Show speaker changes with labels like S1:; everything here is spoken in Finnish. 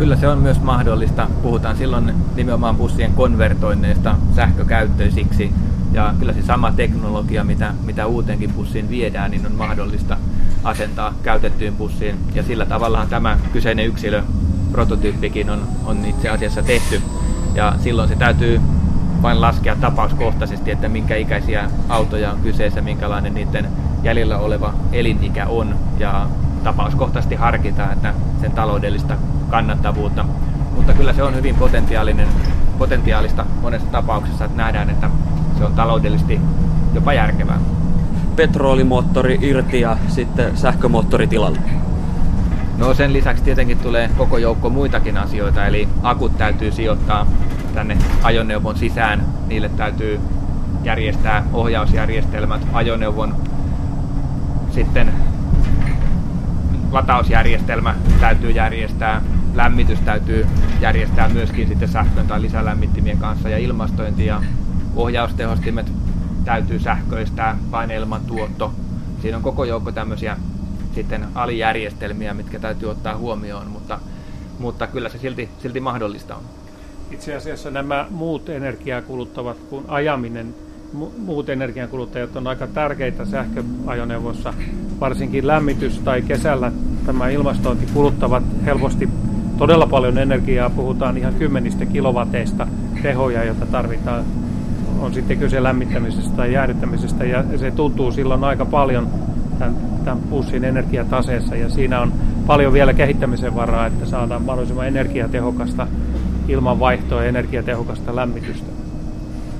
S1: Kyllä se on myös mahdollista. Puhutaan silloin nimenomaan bussien konvertoinneista sähkökäyttöisiksi. Ja kyllä se sama teknologia, mitä, mitä uuteenkin bussiin viedään, niin on mahdollista asentaa käytettyyn bussiin. Ja sillä tavallahan tämä kyseinen yksilö prototyyppikin on, on itse asiassa tehty. Ja silloin se täytyy vain laskea tapauskohtaisesti, että minkä ikäisiä autoja on kyseessä, minkälainen niiden jäljellä oleva elinikä on. Ja tapauskohtaisesti harkita, että sen taloudellista kannattavuutta. Mutta kyllä se on hyvin potentiaalinen, potentiaalista monessa tapauksessa, että nähdään, että se on taloudellisesti jopa järkevää.
S2: Petrolimoottori irti ja sitten sähkömoottori tilalle.
S1: No sen lisäksi tietenkin tulee koko joukko muitakin asioita, eli akut täytyy sijoittaa tänne ajoneuvon sisään. Niille täytyy järjestää ohjausjärjestelmät, ajoneuvon sitten latausjärjestelmä täytyy järjestää, lämmitys täytyy järjestää myöskin sitten sähkön tai lisälämmittimien kanssa ja ilmastointi ja ohjaustehostimet täytyy sähköistää, paineilman tuotto. Siinä on koko joukko tämmöisiä sitten alijärjestelmiä, mitkä täytyy ottaa huomioon, mutta, mutta kyllä se silti, silti mahdollista on.
S3: Itse asiassa nämä muut energiaa kuluttavat kuin ajaminen, muut energiankuluttajat on aika tärkeitä sähköajoneuvossa. Varsinkin lämmitys tai kesällä tämä ilmastointi kuluttavat helposti todella paljon energiaa. Puhutaan ihan kymmenistä kilowateista tehoja, joita tarvitaan on sitten kyse lämmittämisestä tai jäähdyttämisestä ja se tuntuu silloin aika paljon tämän, tämän bussin energiataseessa ja siinä on paljon vielä kehittämisen varaa, että saadaan mahdollisimman energiatehokasta ilmanvaihtoa ja energiatehokasta lämmitystä.